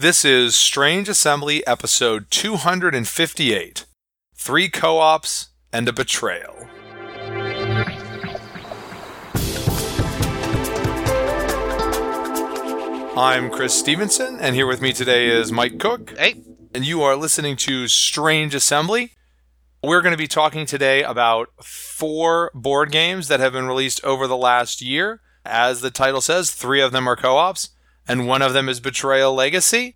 This is Strange Assembly episode 258 Three Co ops and a Betrayal. I'm Chris Stevenson, and here with me today is Mike Cook. Hey. And you are listening to Strange Assembly. We're going to be talking today about four board games that have been released over the last year. As the title says, three of them are co ops, and one of them is Betrayal Legacy.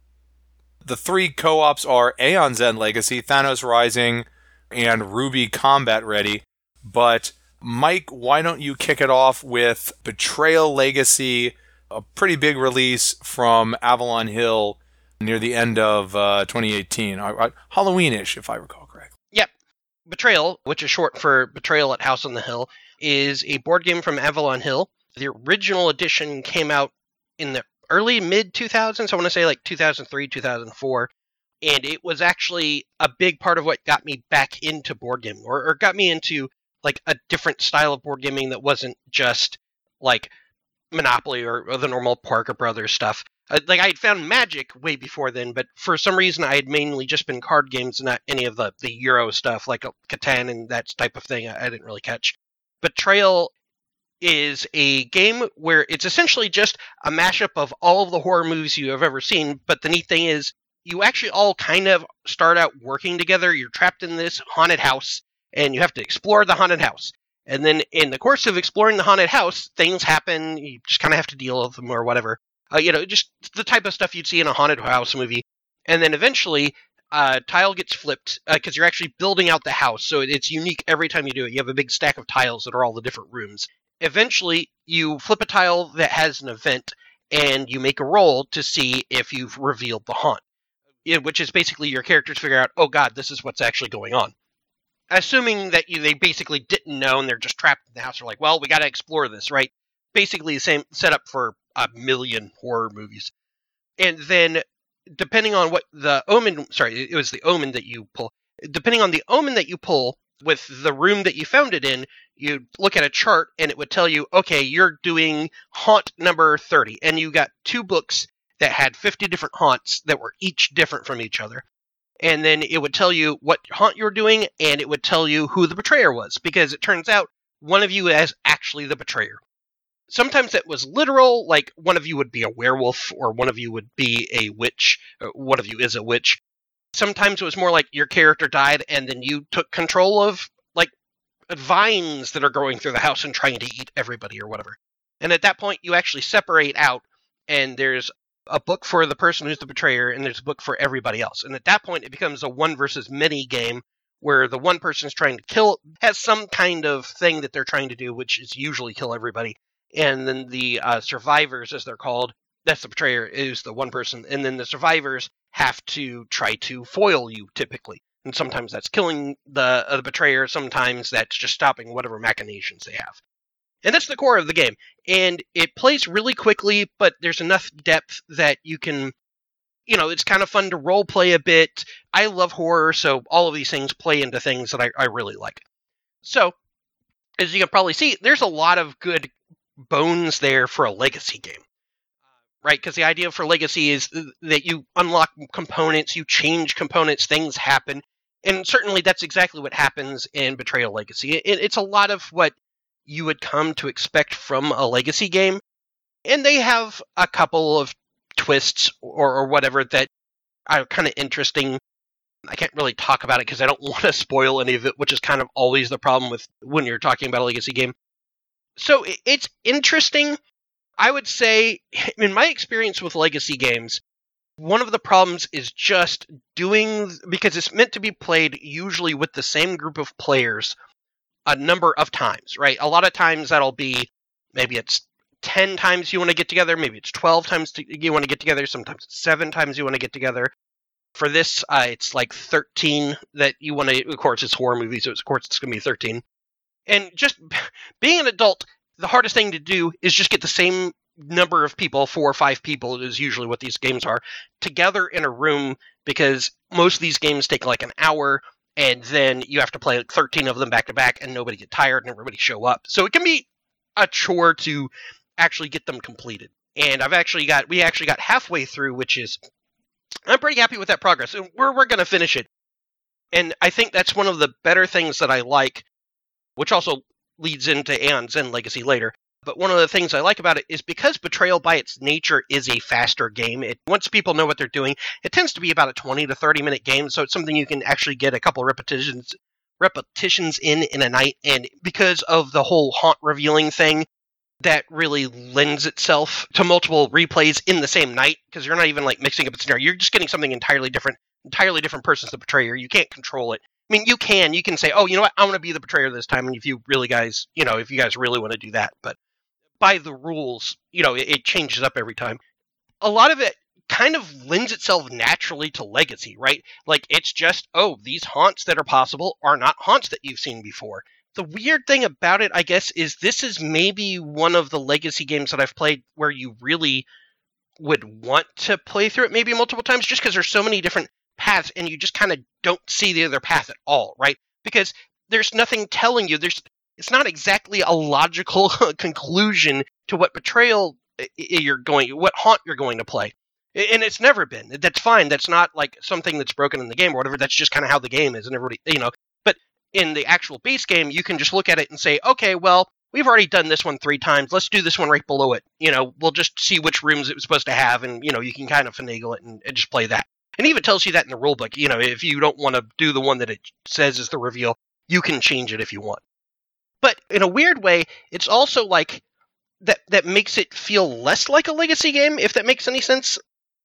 The three co ops are Aeon's End Legacy, Thanos Rising, and RWBY Combat Ready. But, Mike, why don't you kick it off with Betrayal Legacy, a pretty big release from Avalon Hill near the end of uh, 2018, uh, Halloween ish, if I recall correctly. Yep. Betrayal, which is short for Betrayal at House on the Hill, is a board game from Avalon Hill. The original edition came out in the early mid 2000s, I want to say like 2003, 2004. And it was actually a big part of what got me back into board gaming or, or got me into like a different style of board gaming that wasn't just like Monopoly or, or the normal Parker Brothers stuff. Uh, like I had found Magic way before then, but for some reason I had mainly just been card games, not any of the the Euro stuff like Catan and that type of thing. I, I didn't really catch. Betrayal is a game where it's essentially just a mashup of all of the horror movies you have ever seen. But the neat thing is, you actually all kind of start out working together. You're trapped in this haunted house, and you have to explore the haunted house. And then in the course of exploring the haunted house, things happen. You just kind of have to deal with them or whatever. Uh, you know, just the type of stuff you'd see in a haunted house movie. And then eventually, uh, tile gets flipped because uh, you're actually building out the house. So it's unique every time you do it. You have a big stack of tiles that are all the different rooms. Eventually, you flip a tile that has an event and you make a roll to see if you've revealed the haunt, which is basically your characters figure out, oh god, this is what's actually going on. Assuming that you, they basically didn't know and they're just trapped in the house, they're like, well, we got to explore this, right? Basically, the same setup for a million horror movies. And then, depending on what the omen, sorry, it was the omen that you pull. Depending on the omen that you pull with the room that you found it in, you look at a chart and it would tell you, okay, you're doing haunt number 30. And you got two books that had 50 different haunts that were each different from each other. And then it would tell you what haunt you were doing and it would tell you who the betrayer was because it turns out one of you is actually the betrayer. Sometimes it was literal, like one of you would be a werewolf or one of you would be a witch, uh, one of you is a witch. Sometimes it was more like your character died and then you took control of vines that are growing through the house and trying to eat everybody or whatever. And at that point, you actually separate out, and there's a book for the person who's the betrayer, and there's a book for everybody else. And at that point, it becomes a one versus many game where the one person is trying to kill has some kind of thing that they're trying to do, which is usually kill everybody and then the uh, survivors, as they're called, that's the betrayer, is the one person, and then the survivors have to try to foil you typically. And sometimes that's killing the, uh, the betrayer, sometimes that's just stopping whatever machinations they have. And that's the core of the game. And it plays really quickly, but there's enough depth that you can, you know, it's kind of fun to role play a bit. I love horror, so all of these things play into things that I, I really like. So, as you can probably see, there's a lot of good bones there for a legacy game right? Because the idea for Legacy is that you unlock components, you change components, things happen. And certainly that's exactly what happens in Betrayal Legacy. It, it's a lot of what you would come to expect from a Legacy game. And they have a couple of twists or, or whatever that are kind of interesting. I can't really talk about it because I don't want to spoil any of it, which is kind of always the problem with when you're talking about a Legacy game so it's interesting. I would say, in my experience with legacy games, one of the problems is just doing because it's meant to be played usually with the same group of players a number of times, right? A lot of times that'll be maybe it's 10 times you want to get together, maybe it's 12 times you want to get together, sometimes it's 7 times you want to get together. For this, uh, it's like 13 that you want to, of course, it's horror movies, so of course it's going to be 13 and just being an adult, the hardest thing to do is just get the same number of people, four or five people is usually what these games are, together in a room because most of these games take like an hour and then you have to play like 13 of them back to back and nobody get tired and everybody show up. So it can be a chore to actually get them completed. And I've actually got we actually got halfway through, which is I'm pretty happy with that progress. We're we're going to finish it, and I think that's one of the better things that I like, which also leads into Aeon's End Legacy later. But one of the things I like about it is because Betrayal by its nature is a faster game, it once people know what they're doing, it tends to be about a 20 to 30 minute game, so it's something you can actually get a couple repetitions repetitions in in a night and because of the whole haunt revealing thing that really lends itself to multiple replays in the same night because you're not even like mixing up a scenario you're just getting something entirely different entirely different person's the betrayer you can't control it. I mean you can you can say oh you know what i want to be the betrayer this time and if you really guys you know if you guys really want to do that but by the rules you know it, it changes up every time a lot of it kind of lends itself naturally to legacy, right? Like it's just, oh, these haunts that are possible are not haunts that you've seen before. The weird thing about it, I guess, is this is maybe one of the legacy games that I've played where you really would want to play through it maybe multiple times just because there's so many different paths and you just kind of don't see the other path at all, right? Because there's nothing telling you there's it's not exactly a logical conclusion to what betrayal eh, eh, you're going what haunt you're going to play and it's never been. That's fine. That's not like something that's broken in the game or whatever. That's just kind of how the game is, and everybody, you know. But in the actual base game, you can just look at it and say, okay, well, we've already done this one three times. Let's do this one right below it. You know, we'll just see which rooms it was supposed to have, and you know, you can kind of finagle it and, and just play that. And even tells you that in the rulebook. You know, if you don't want to do the one that it says is the reveal, you can change it if you want. In a weird way, it's also like that that makes it feel less like a legacy game, if that makes any sense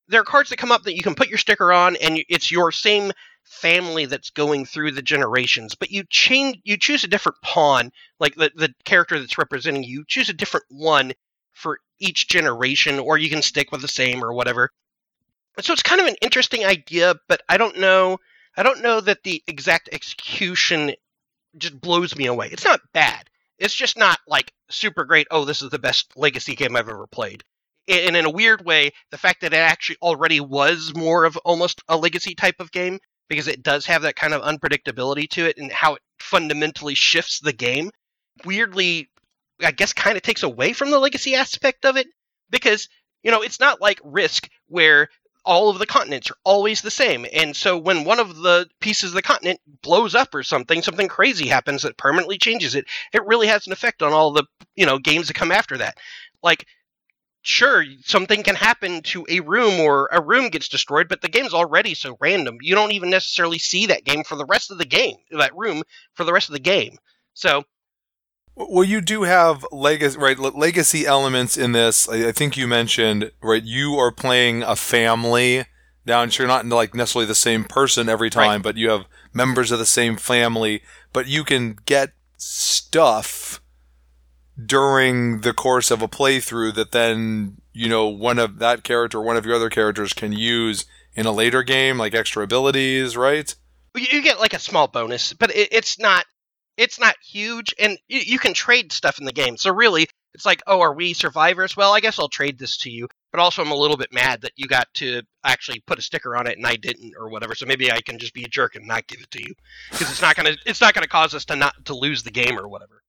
there are cards that come up that you can put your sticker on, and it's your same family that's going through the generations, but you change, you choose a different pawn, like the the character that's representing you. Choose a different one for each generation, or you can stick with the same or whatever. So it's kind of an interesting idea, but I don't know. I don't know that the exact execution just blows me away. It's not bad. It's just not like super great. Oh, this is the best legacy game I've ever played and in a weird way, the fact that it actually already was more of almost a legacy type of game because it does have that kind of unpredictability to it and how it fundamentally shifts the game, weirdly, I guess, kind of takes away from the legacy aspect of it because you know it's not like Risk where all of the continents are always the same. And so when one of the pieces of the continent blows up or something, something crazy happens that permanently changes it, it really has an effect on all the, you know, games that come after that. Like sure something can happen to a room or a room gets destroyed but the game's already so random you don't even necessarily see that game for the rest of the game that room for the rest of the game so well you do have legacy right legacy elements in this. I think you mentioned right you are playing a family now and you're not like necessarily the same person every time right. but you have members of the same family. But you can get stuff during the course of a playthrough that then you know one of that character one of your other characters can use in a later game like extra abilities right? You get like a small bonus but it, it's not it's not huge and you, you can trade stuff in the game so really it's like oh are we survivors well i guess i'll trade this to you but also i'm a little bit mad that you got to actually put a sticker on it and i didn't or whatever so maybe i can just be a jerk and not give it to you because it's not gonna it's not gonna cause us to not to lose the game or whatever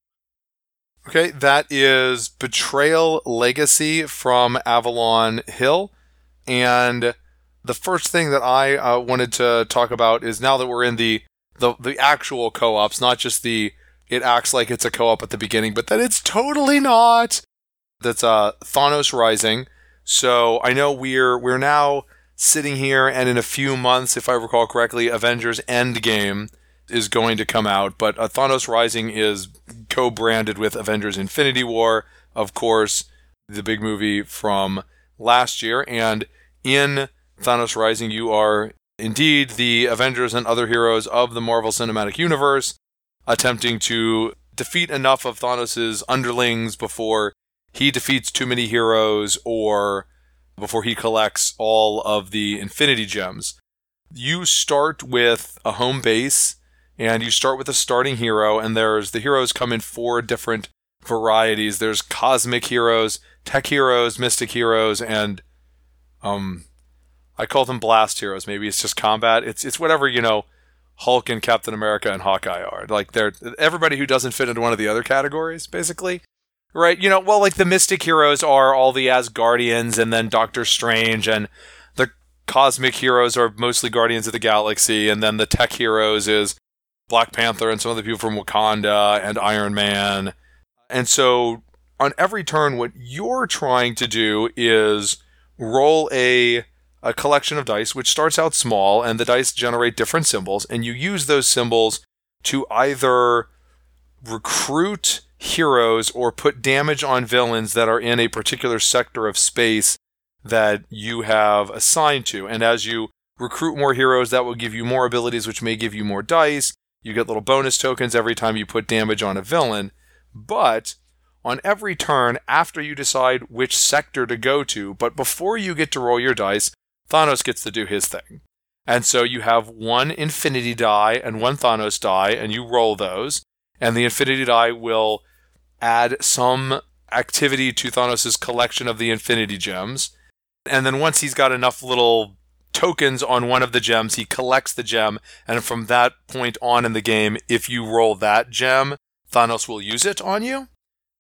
Okay, that is Betrayal Legacy from Avalon Hill. And the first thing that I uh, wanted to talk about is now that we're in the, the, the actual co ops, not just the it acts like it's a co op at the beginning, but that it's totally not. That's uh, Thanos Rising. So I know we're we're now sitting here, and in a few months, if I recall correctly, Avengers Endgame is going to come out, but uh, Thanos Rising is co-branded with Avengers Infinity War, of course, the big movie from last year. And in Thanos Rising, you are indeed the Avengers and other heroes of the Marvel Cinematic Universe attempting to defeat enough of Thanos' underlings before he defeats too many heroes or before he collects all of the Infinity Gems. You start with a home base and you start with a starting hero, and there's the heroes come in four different varieties. There's cosmic heroes, tech heroes, mystic heroes, and um, I call them blast heroes. Maybe it's just combat. It's it's whatever you know. Hulk and Captain America and Hawkeye are like they're everybody who doesn't fit into one of the other categories, basically. Right? You know, well, like the mystic heroes are all the Asgardians, and then Doctor Strange, and the cosmic heroes are mostly Guardians of the Galaxy, and then the tech heroes is Black Panther and some of the people from Wakanda and Iron Man. And so on every turn, what you're trying to do is roll a a collection of dice, which starts out small, and the dice generate different symbols, and you use those symbols to either recruit heroes or put damage on villains that are in a particular sector of space that you have assigned to. And as you recruit more heroes, that will give you more abilities, which may give you more dice. You get little bonus tokens every time you put damage on a villain. But on every turn, after you decide which sector to go to, but before you get to roll your dice, Thanos gets to do his thing. And so you have one infinity die and one Thanos die, and you roll those. And the infinity die will add some activity to Thanos' collection of the infinity gems. And then once he's got enough little tokens on one of the gems, he collects the gem. And from that point on in the game, if you roll that gem, Thanos will use it on you.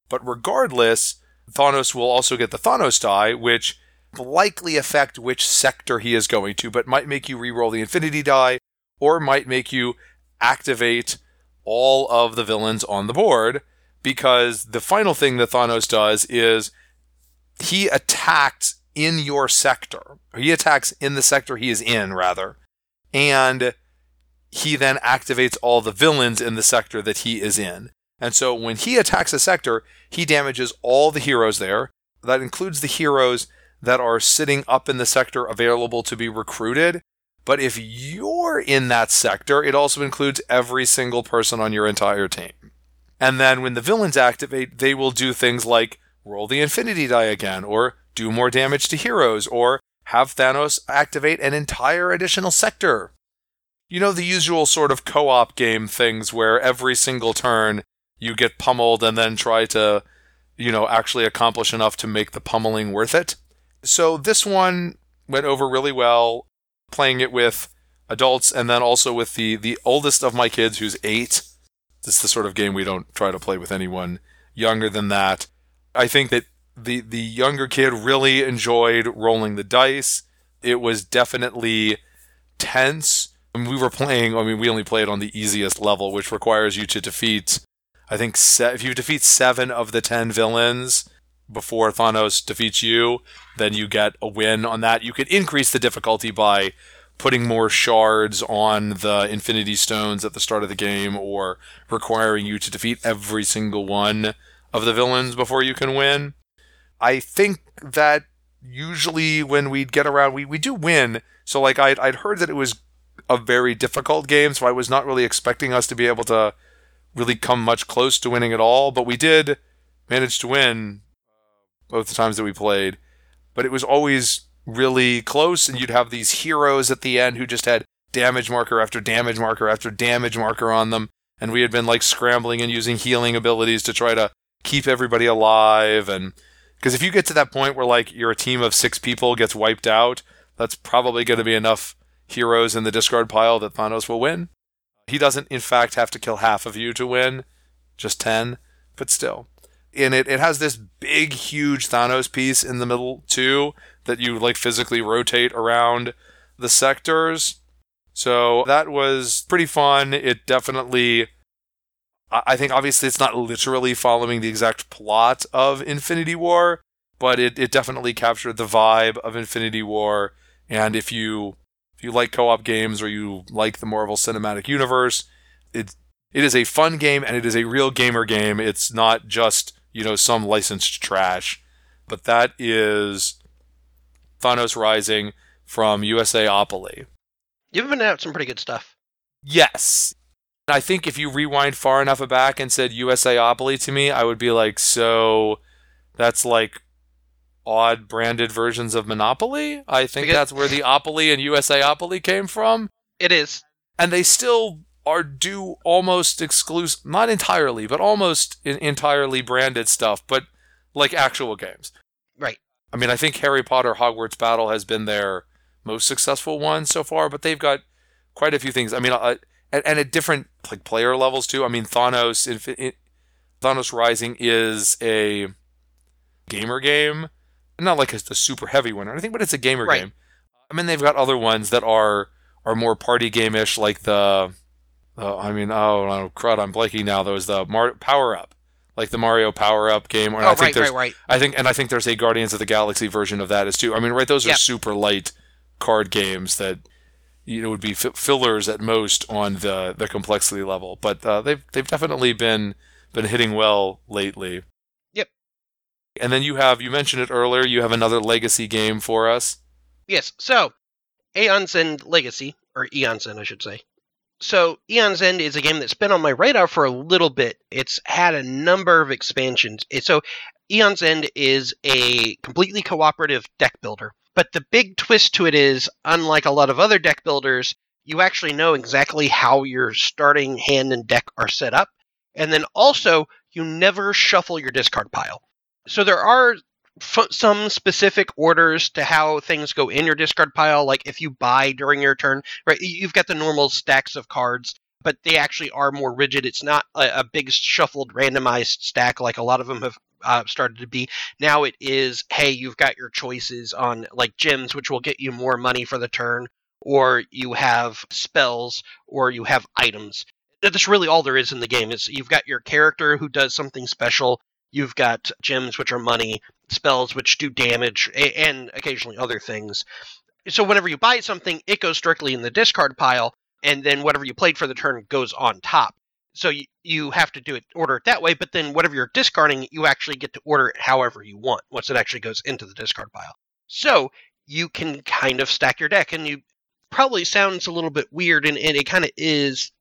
But regardless, Thanos will also get the Thanos die, which likely affect which sector he is going to, but might make you re-roll the Infinity die, or might make you activate all of the villains on the board, because the final thing that Thanos does is he attacked in your sector. He attacks in the sector he is in, rather. And he then activates all the villains in the sector that he is in. And so when he attacks a sector, he damages all the heroes there. That includes the heroes that are sitting up in the sector available to be recruited. But if you're in that sector, it also includes every single person on your entire team. And then when the villains activate, they will do things like roll the infinity die again, or do more damage to heroes, or have Thanos activate an entire additional sector. You know, the usual sort of co op game things where every single turn you get pummeled and then try to, you know, actually accomplish enough to make the pummeling worth it. So this one went over really well, playing it with adults and then also with the the oldest of my kids who's 8. It's the sort of game we don't try to play with anyone younger than that. I think that the the younger kid really enjoyed rolling the dice. It was definitely tense. And we were playing, I mean, we only played on the easiest level, which requires you to defeat, I think, se- if you defeat seven of the ten villains, before Thanos defeats you, then you get a win on that. You could increase the difficulty by putting more shards on the Infinity Stones at the start of the game, or requiring you to defeat every single one of the villains before you can win. I think that usually when we'd get around, we, we do win. So, like, I'd, I'd heard that it was a very difficult game, so I was not really expecting us to be able to really come much close to winning at all, but we did manage to win both the times that we played. But it was always really close, and you'd have these heroes at the end who just had damage marker after damage marker after damage marker on them. And we had been like scrambling and using healing abilities to try to keep everybody alive. And because if you get to that point where like you're a team of six people gets wiped out, that's probably going to be enough heroes in the discard pile that Thanos will win. He doesn't, in fact, have to kill half of you to win, just 10, but still and it, it has this big, huge Thanos piece in the middle too that you like physically rotate around the sectors. So that was pretty fun. It definitely, I think, obviously, it's not literally following the exact plot of Infinity War, but it, it definitely captured the vibe of Infinity War. And if you if you like co-op games or you like the Marvel Cinematic Universe, it it is a fun game and it is a real gamer game. It's not just you know, some licensed trash. But that is Thanos Rising from USAopoly. You've been out some pretty good stuff. Yes. I think if you rewind far enough back and said USAopoly to me, I would be like, so that's like odd branded versions of Monopoly? I think because that's where the Opoly and USAopoly came from. It is. And they still are do almost exclusive, not entirely, but almost entirely branded stuff, but like actual games. Right. I mean, I think Harry Potter Hogwarts Battle has been their most successful one so far, but they've got quite a few things. I mean, uh, and, and at different like player levels too. I mean, Thanos, Infi- Thanos Rising is a gamer game, not like a, a super heavy one or anything, but it's a gamer right. game. I mean, they've got other ones that are are more party game-ish, like the. Uh, I mean, oh, oh crud! I'm blanking now. There was the Mar- Power Up, like the Mario Power Up game. And oh, I think right, right, right. I think, and I think there's a Guardians of the Galaxy version of that as too. I mean, right? Those are super light card games that you know would be f- fillers at most on the the complexity level, but uh, they've they've definitely been been hitting well lately. Yep. And then you have you mentioned it earlier. You have another legacy game for us. Yes. So, Aeon's End Legacy, or Aeon's End, I should say. So, Aeon's End is a game that's been on my radar for a little bit. It's had a number of expansions. So, Aeon's End is a completely cooperative deck builder. But the big twist to it is, unlike a lot of other deck builders, you actually know exactly how your starting hand and deck are set up. And then also, you never shuffle your discard pile. So there are f- some specific orders to how things go in your discard pile. Like if you buy during your turn, right? You've got the normal stacks of cards, but they actually are more rigid. It's not a, a big shuffled, randomized stack like a lot of them have uh, started to be. Now it is, hey, you've got your choices on like gems, which will get you more money for the turn, or you have spells, or you have items. That's really all there is in the game. Is you've got your character who does something special. You've got gems, which are money, spells, which do damage, and occasionally other things. So whenever you buy something, it goes directly in the discard pile, and then whatever you played for the turn goes on top. So you, have to do it order it that way, but then whatever you're discarding, you actually get to order it however you want once it actually goes into the discard pile. So you can kind of stack your deck, and you probably sounds a little bit weird, and, and it kind of is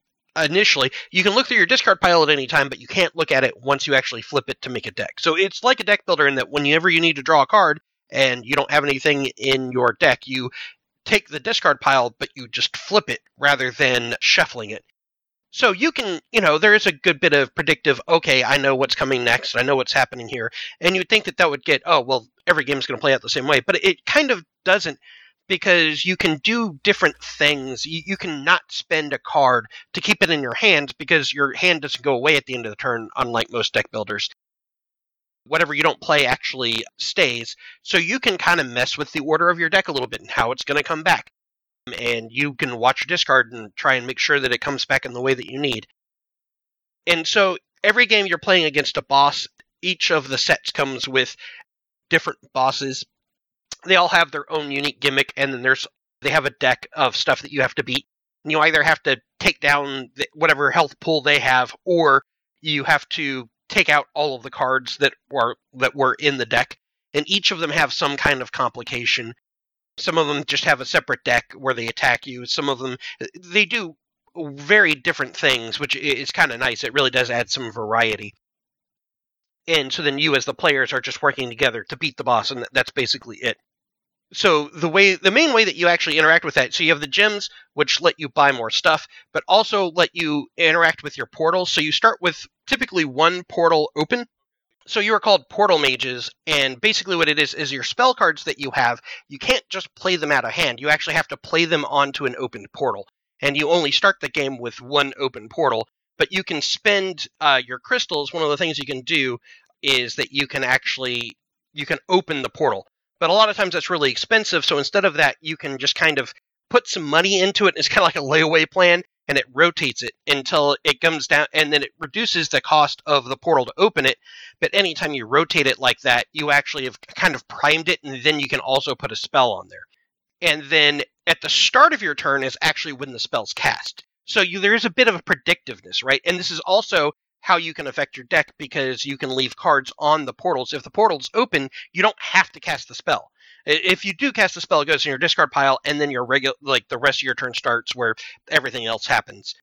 initially. You can look through your discard pile at any time, but you can't look at it once you actually flip it to make a deck. So it's like a deck builder in that whenever you need to draw a card and you don't have anything in your deck, you take the discard pile, but you just flip it rather than shuffling it. So you can, you know, there is a good bit of predictive, okay, I know what's coming next, I know what's happening here. And you'd think that that would get, oh, well, every game's going to play out the same way. But it kind of doesn't because you can do different things. You, you can not spend a card to keep it in your hand because your hand doesn't go away at the end of the turn, unlike most deck builders. Whatever you don't play actually stays. So you can kind of mess with the order of your deck a little bit and how it's going to come back and you can watch your discard and try and make sure that it comes back in the way that you need. And so every game you're playing against a boss, each of the sets comes with different bosses. They all have their own unique gimmick, and then there's they have a deck of stuff that you have to beat. And you either have to take down whatever health pool they have, or you have to take out all of the cards that were that were in the deck. And each of them have some kind of complication some of them just have a separate deck where they attack you. Some of them they do very different things, which is kind of nice. It really does add some variety. And so then you, as the players, are just working together to beat the boss, and that's basically it. So the way, the main way that you actually interact with that, so you have the gems, which let you buy more stuff, but also let you interact with your portals. So you start with typically one portal open, so you are called portal mages, and basically what it is is your spell cards that you have, you can't just play them out of hand. You actually have to play them onto an opened portal. And you only start the game with one open portal, but you can spend uh, your crystals. One of the things you can do is that you can actually you can open the portal. But a lot of times that's really expensive, so instead of that, you can just kind of put some money into it. It's kind of like a layaway plan, and it rotates it until it comes down and then it reduces the cost of the portal to open it. But anytime you rotate it like that you actually have kind of primed it and then you can also put a spell on there. And then at the start of your turn is actually when the spell's cast. So you, there is a bit of a predictiveness right? And this is also how you can affect your deck because you can leave cards on the portals if the portal's open you don't have to cast the spell if you do cast the spell, it goes in your discard pile, and then your regular, like the rest of your turn starts where everything else happens.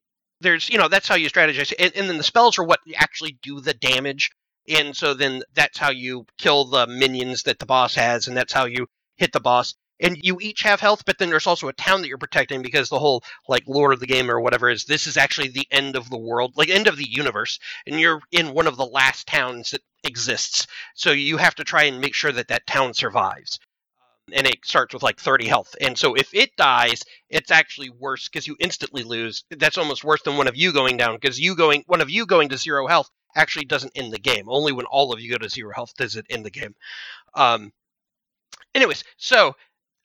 There's, you know, that's how you strategize, and, and then the spells are what actually do the damage, and so then that's how you kill the minions that the boss has, and that's how you hit the boss. And you each have health, but then there's also a town that you're protecting because the whole like lore of the game or whatever is this is actually the end of the world, like end of the universe, and you're in one of the last towns that exists. So you have to try and make sure that that town survives and it starts with like 30 health. And so if it dies, it's actually worse because you instantly lose. That's almost worse than one of you going down because you going one of you going to zero health actually doesn't end the game. Only when all of you go to zero health does it end the game. Um, anyways, so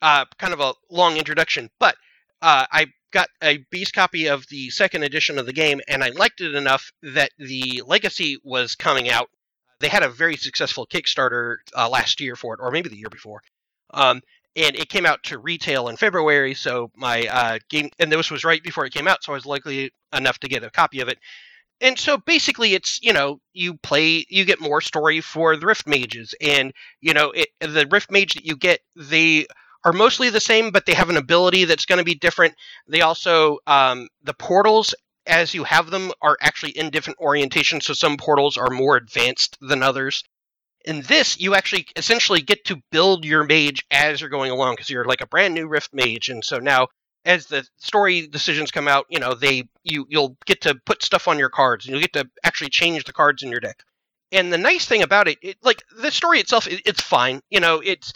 uh, kind of a long introduction, but uh, I got a beast copy of the second edition of the game, and I liked it enough that the Legacy was coming out. They had a very successful Kickstarter uh, last year for it, or maybe the year before. Um, and it came out to retail in February, so my uh, game, and this was right before it came out, so I was likely enough to get a copy of it. And so basically, it's you know you play, you get more story for the Rift mages, and you know it, the Rift mage that you get, they are mostly the same, but they have an ability that's going to be different. They also um, the portals as you have them are actually in different orientations, so some portals are more advanced than others. In this, you actually essentially get to build your mage as you're going along because you're like a brand new Rift mage, and so now as the story decisions come out, you know they you you'll get to put stuff on your cards, and you'll get to actually change the cards in your deck. And the nice thing about it, it like the story itself, it, it's fine. You know, it's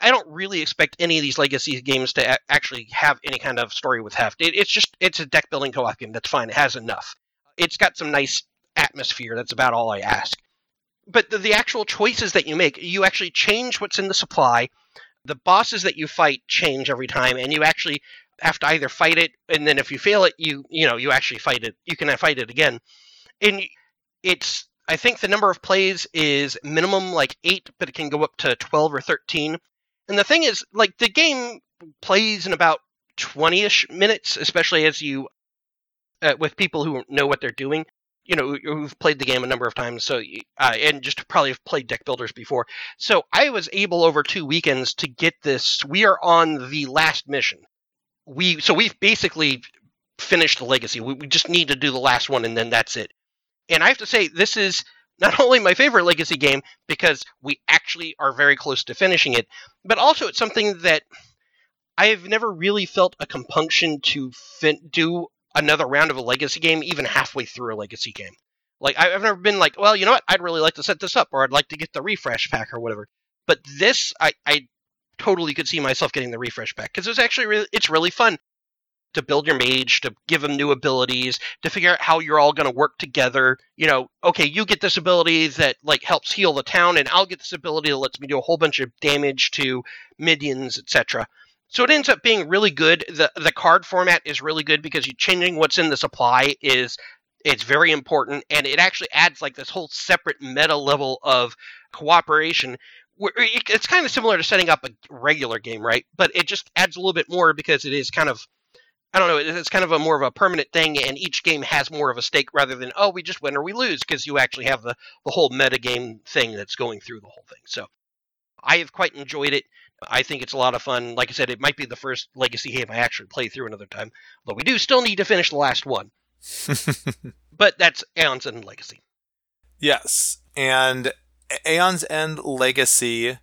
I don't really expect any of these legacy games to a- actually have any kind of story with heft. It, it's just it's a deck building co-op game. That's fine. It has enough. It's got some nice atmosphere. That's about all I ask. But the, the actual choices that you make, you actually change what's in the supply. The bosses that you fight change every time, and you actually have to either fight it, and then if you fail it, you you know you actually fight it. You can fight it again, and it's I think the number of plays is minimum like eight, but it can go up to twelve or thirteen. And the thing is, like the game plays in about twenty-ish minutes, especially as you uh, with people who know what they're doing. You know, who've played the game a number of times, so uh, and just probably have played deck builders before. So I was able over two weekends to get this. We are on the last mission. We so we've basically finished the legacy. We, we just need to do the last one, and then that's it. And I have to say, this is not only my favorite legacy game because we actually are very close to finishing it, but also it's something that I have never really felt a compunction to fin- do another round of a legacy game even halfway through a legacy game. Like I've never been like, well, you know what? I'd really like to set this up, or I'd like to get the refresh pack or whatever. But this, I, I totally could see myself getting the refresh pack because it's actually really, it's really fun to build your mage, to give him new abilities, to figure out how you're all going to work together. You know, okay, you get this ability that like helps heal the town, and I'll get this ability that lets me do a whole bunch of damage to minions, etc. So it ends up being really good. the The card format is really good because you changing what's in the supply is it's very important, and it actually adds like this whole separate meta level of cooperation. It's kind of similar to setting up a regular game, right? But it just adds a little bit more because it is kind of I don't know. It's kind of a more of a permanent thing, and each game has more of a stake rather than oh, we just win or we lose because you actually have the the whole meta game thing that's going through the whole thing. So I have quite enjoyed it. I think it's a lot of fun. Like I said, it might be the first legacy game I actually play through another time, though we do still need to finish the last one. but that's Aeon's End Legacy. Yes, and Aeon's End Legacy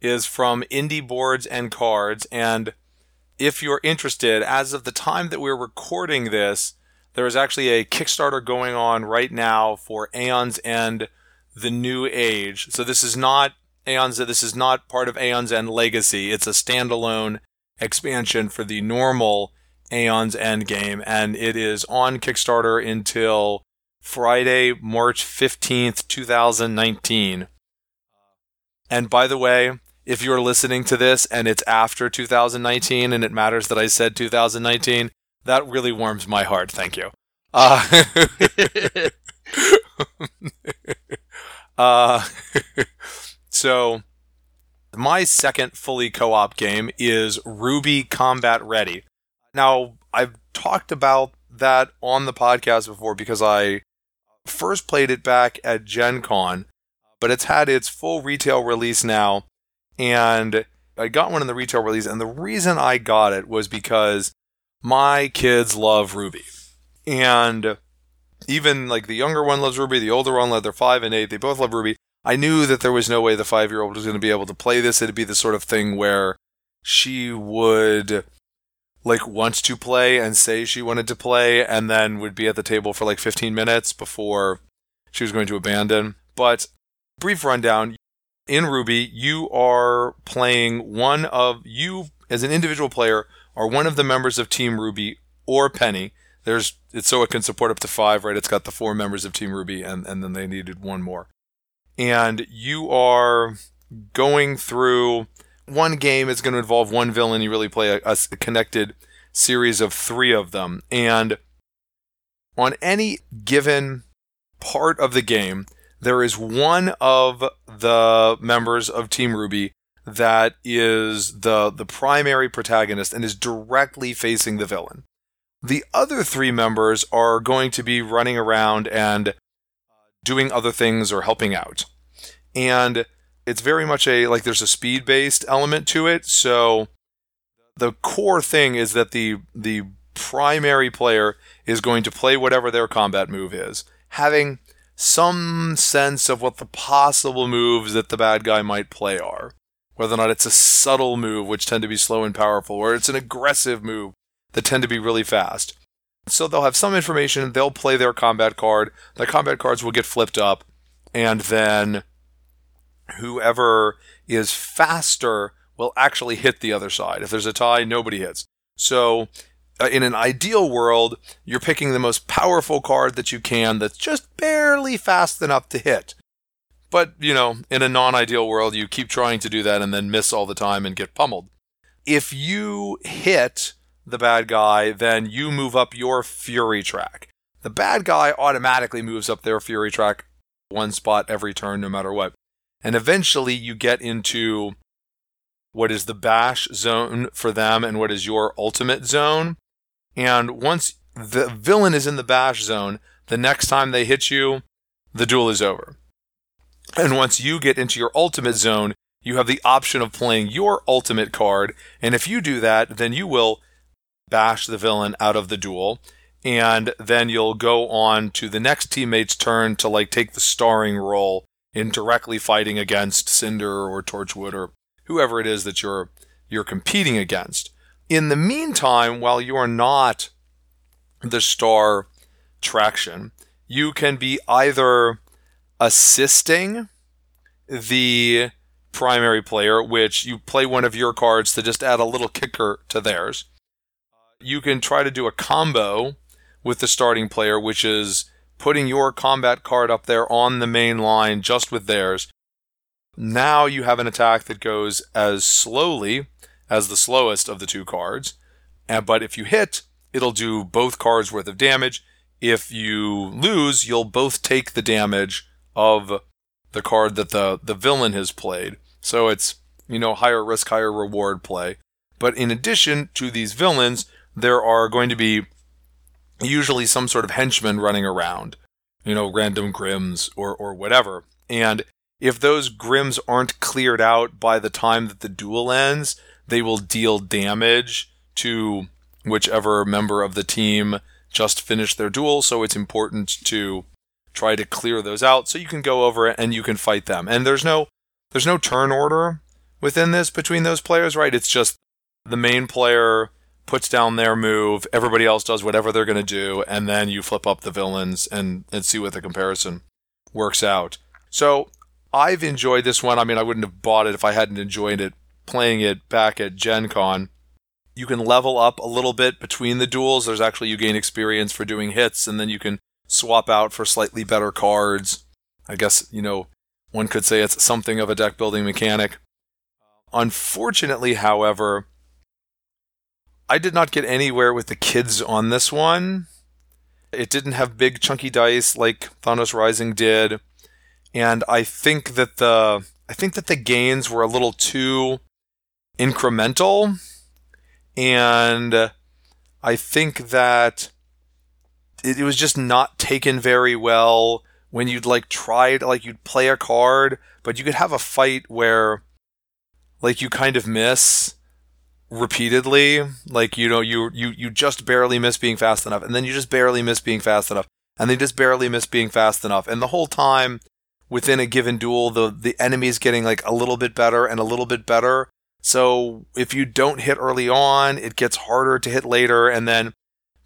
is from Indie Boards and Cards, and if you're interested, as of the time that we're recording this, there is actually a Kickstarter going on right now for Aeon's End The New Age. So this is not Aeon's this is not part of Aeon's End Legacy. It's a standalone expansion for the normal Aeon's End game and it is on Kickstarter until Friday, March 15th, 2019. And by the way, if you're listening to this and it's after 2019 and it matters that I said 2019, that really warms my heart. Thank you. Uh, uh, so, my second fully co op game is RWBY Combat Ready. Now, I've talked about that on the podcast before because I first played it back at Gen Con, but it's had its full retail release now and I got one in the retail release, and the reason I got it was because my kids love RWBY. and even like the younger one loves RWBY, the older one, they're five and eight, they both love RWBY. I knew that there was no way the five year old was going to be able to play this. It'd be the sort of thing where she would like want to play and say she wanted to play, and then would be at the table for like 15 minutes before she was going to abandon. But brief rundown in RWBY, you are playing one of you as an individual player are one of the members of Team RWBY or Penny. There's it's so it can support up to five, right? It's got the four members of Team RWBY, and and then they needed one more. And you are going through one game is going to involve one villain. You really play a, a connected series of three of them. And on any given part of the game, there is one of the members of Team RWBY that is the the primary protagonist and is directly facing the villain. The other three members are going to be running around and uh, doing other things or helping out. And it's very much a like there's a speed based element to it. So the core thing is that the the primary player is going to play whatever their combat move is, having some sense of what the possible moves that the bad guy might play are. Whether or not it's a subtle move, which tend to be slow and powerful, or it's an aggressive move that tend to be really fast. So they'll have some information, they'll play their combat card, the combat cards will get flipped up, and then whoever is faster will actually hit the other side. If there's a tie, nobody hits. So Uh, in an ideal world, you're picking the most powerful card that you can that's just barely fast enough to hit. But, you know, in a non ideal world, you keep trying to do that and then miss all the time and get pummeled. If you hit the bad guy, then you move up your fury track. The bad guy automatically moves up their fury track one spot every turn, no matter what. And eventually you get into what is the bash zone for them and what is your ultimate zone. And once the villain is in the bash zone, the next time they hit you, the duel is over. And once you get into your ultimate zone, you have the option of playing your ultimate card. And if you do that, then you will bash the villain out of the duel. And then you'll go on to the next teammate's turn to like take the starring role in directly fighting against Cinder or Torchwick or whoever it is that you're you're competing against. In the meantime, while you are not the star traction, you can be either assisting the primary player, which you play one of your cards to just add a little kicker to theirs. You can try to do a combo with the starting player, which is putting your combat card up there on the main line just with theirs. Now you have an attack that goes as slowly as the slowest of the two cards. But if you hit, it'll do both cards worth of damage. If you lose, you'll both take the damage of the card that the, the villain has played. So it's, you know, higher risk, higher reward play. But in addition to these villains, there are going to be usually some sort of henchman running around, you know, random Grims or, or whatever. And if those Grims aren't cleared out by the time that the duel ends, they will deal damage to whichever member of the team just finished their duel. So it's important to try to clear those out so you can go over and you can fight them. And there's no there's no turn order within this between those players, right? It's just the main player puts down their move, everybody else does whatever they're going to do, and then you flip up the villains and, and see what the comparison works out. So I've enjoyed this one. I mean, I wouldn't have bought it if I hadn't enjoyed it playing it back at Gen Con. You can level up a little bit between the duels. There's actually, you gain experience for doing hits, and then you can swap out for slightly better cards. I guess, you know, one could say it's something of a deck building mechanic. Unfortunately, however, I did not get anywhere with the kids on this one. It didn't have big chunky dice like Thanos Rising did, and I think that the I think that the gains were a little too incremental. And I think that it, it was just not taken very well when you'd like try to like you'd play a card, but you could have a fight where like you kind of miss repeatedly. Like, you know, you you you just barely miss being fast enough, and then you just barely miss being fast enough, and then just barely miss being fast enough. And the whole time within a given duel, the the enemy is getting like a little bit better and a little bit better. So if you don't hit early on, it gets harder to hit later. And then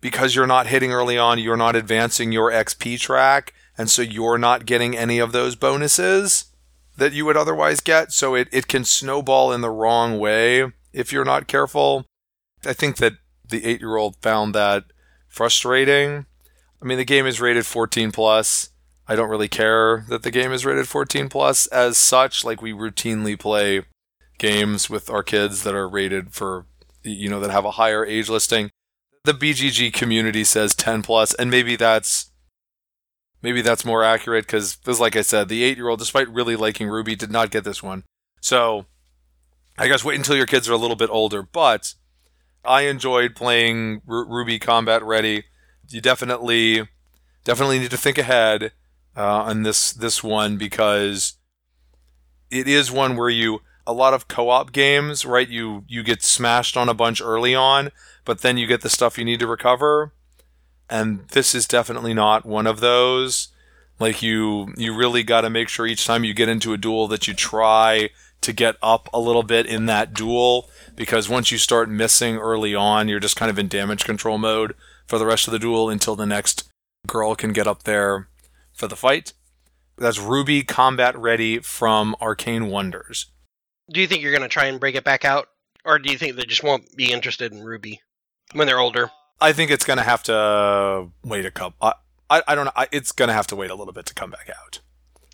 because you're not hitting early on, you're not advancing your XP track. And so you're not getting any of those bonuses that you would otherwise get. So it, it can snowball in the wrong way if you're not careful. I think that the eight year old found that frustrating. I mean, the game is rated 14 plus. I don't really care that the game is rated 14 plus as such. Like we routinely play games with our kids that are rated for, you know, that have a higher age listing. The BGG community says 10 plus, and maybe that's maybe that's more accurate because, like I said, the eight year old, despite really liking RWBY, did not get this one. So I guess wait until your kids are a little bit older. But I enjoyed playing R- RWBY Combat Ready. You definitely definitely need to think ahead uh, on this this one because it is one where you a lot of co-op games, right? You you get smashed on a bunch early on, but then you get the stuff you need to recover. And this is definitely not one of those. Like you you really got to make sure each time you get into a duel that you try to get up a little bit in that duel because once you start missing early on, you're just kind of in damage control mode for the rest of the duel until the next girl can get up there for the fight. That's RWBY Combat Ready from Arcane Wonders. Do you think you're going to try and break it back out? Or do you think they just won't be interested in RWBY when they're older? I think it's going to have to wait a couple. I, I, I don't know. I, it's going to have to wait a little bit to come back out.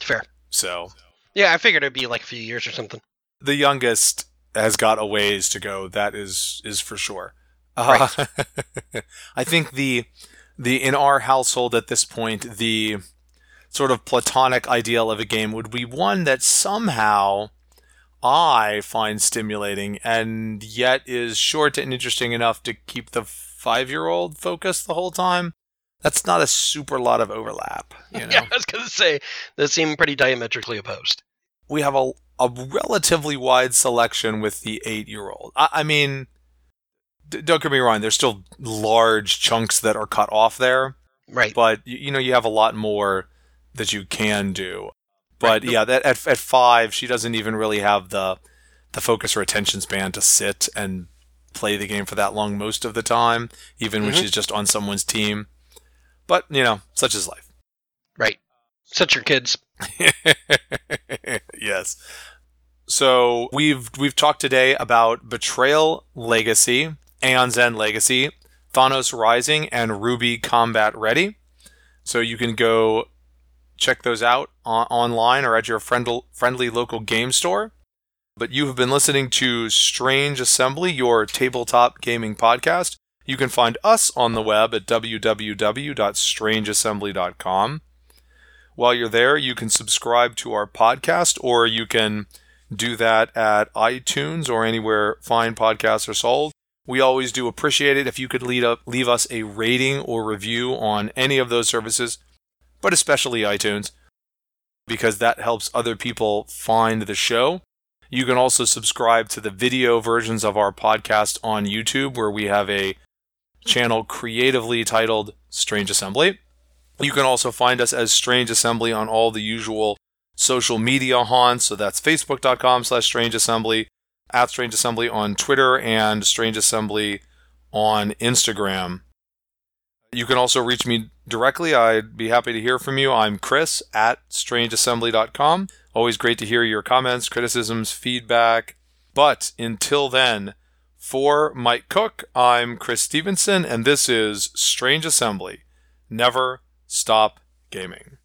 Fair. So Yeah, I figured it'd be like a few years or something. the youngest has got a ways to go. That is is for sure. Uh, I think the the in our household at this point the sort of platonic ideal of a game would be one that somehow I find stimulating and yet is short and interesting enough to keep the five year old focused the whole time. That's not a super lot of overlap. You know? Yeah, I was going to say, they seem pretty diametrically opposed. we have a, a relatively wide selection with the eight year old. I, I mean, d- don't get me wrong, there's still large chunks that are cut off there, Right. but you, you know, you have a lot more that you can do. But yeah, that at, at five, she doesn't even really have the the focus or attention span to sit and play the game for that long most of the time, even when Mhm. she's just on someone's team. But you know, such is life. Right. Such your kids. yes. So we've we've talked today about Betrayal Legacy, Aeon's End Legacy, Thanos Rising, and RWBY Combat Ready. So you can go check those out on- online or at your friendly friendly local game store. But you have been listening to Strange Assembly, your tabletop gaming podcast. You can find us on the web at www.strangeassembly.com. While you're there, you can subscribe to our podcast, or you can do that at iTunes or anywhere fine podcasts are sold. We always do appreciate it if you could lead up, leave us a rating or review on any of those services, but especially iTunes, because that helps other people find the show. You can also subscribe to the video versions of our podcast on YouTube, where we have a channel creatively titled Strange Assembly. You can also find us as Strange Assembly on all the usual social media haunts. So that's facebook.com slash strange assembly, at strange assembly on Twitter, and strange assembly on Instagram. You can also reach me directly. I'd be happy to hear from you. I'm Chris at strangeassembly.com. Always great to hear your comments, criticisms, feedback. But until then, for Mike Cook, I'm Chris Stevenson, and this is Strange Assembly. Never stop gaming.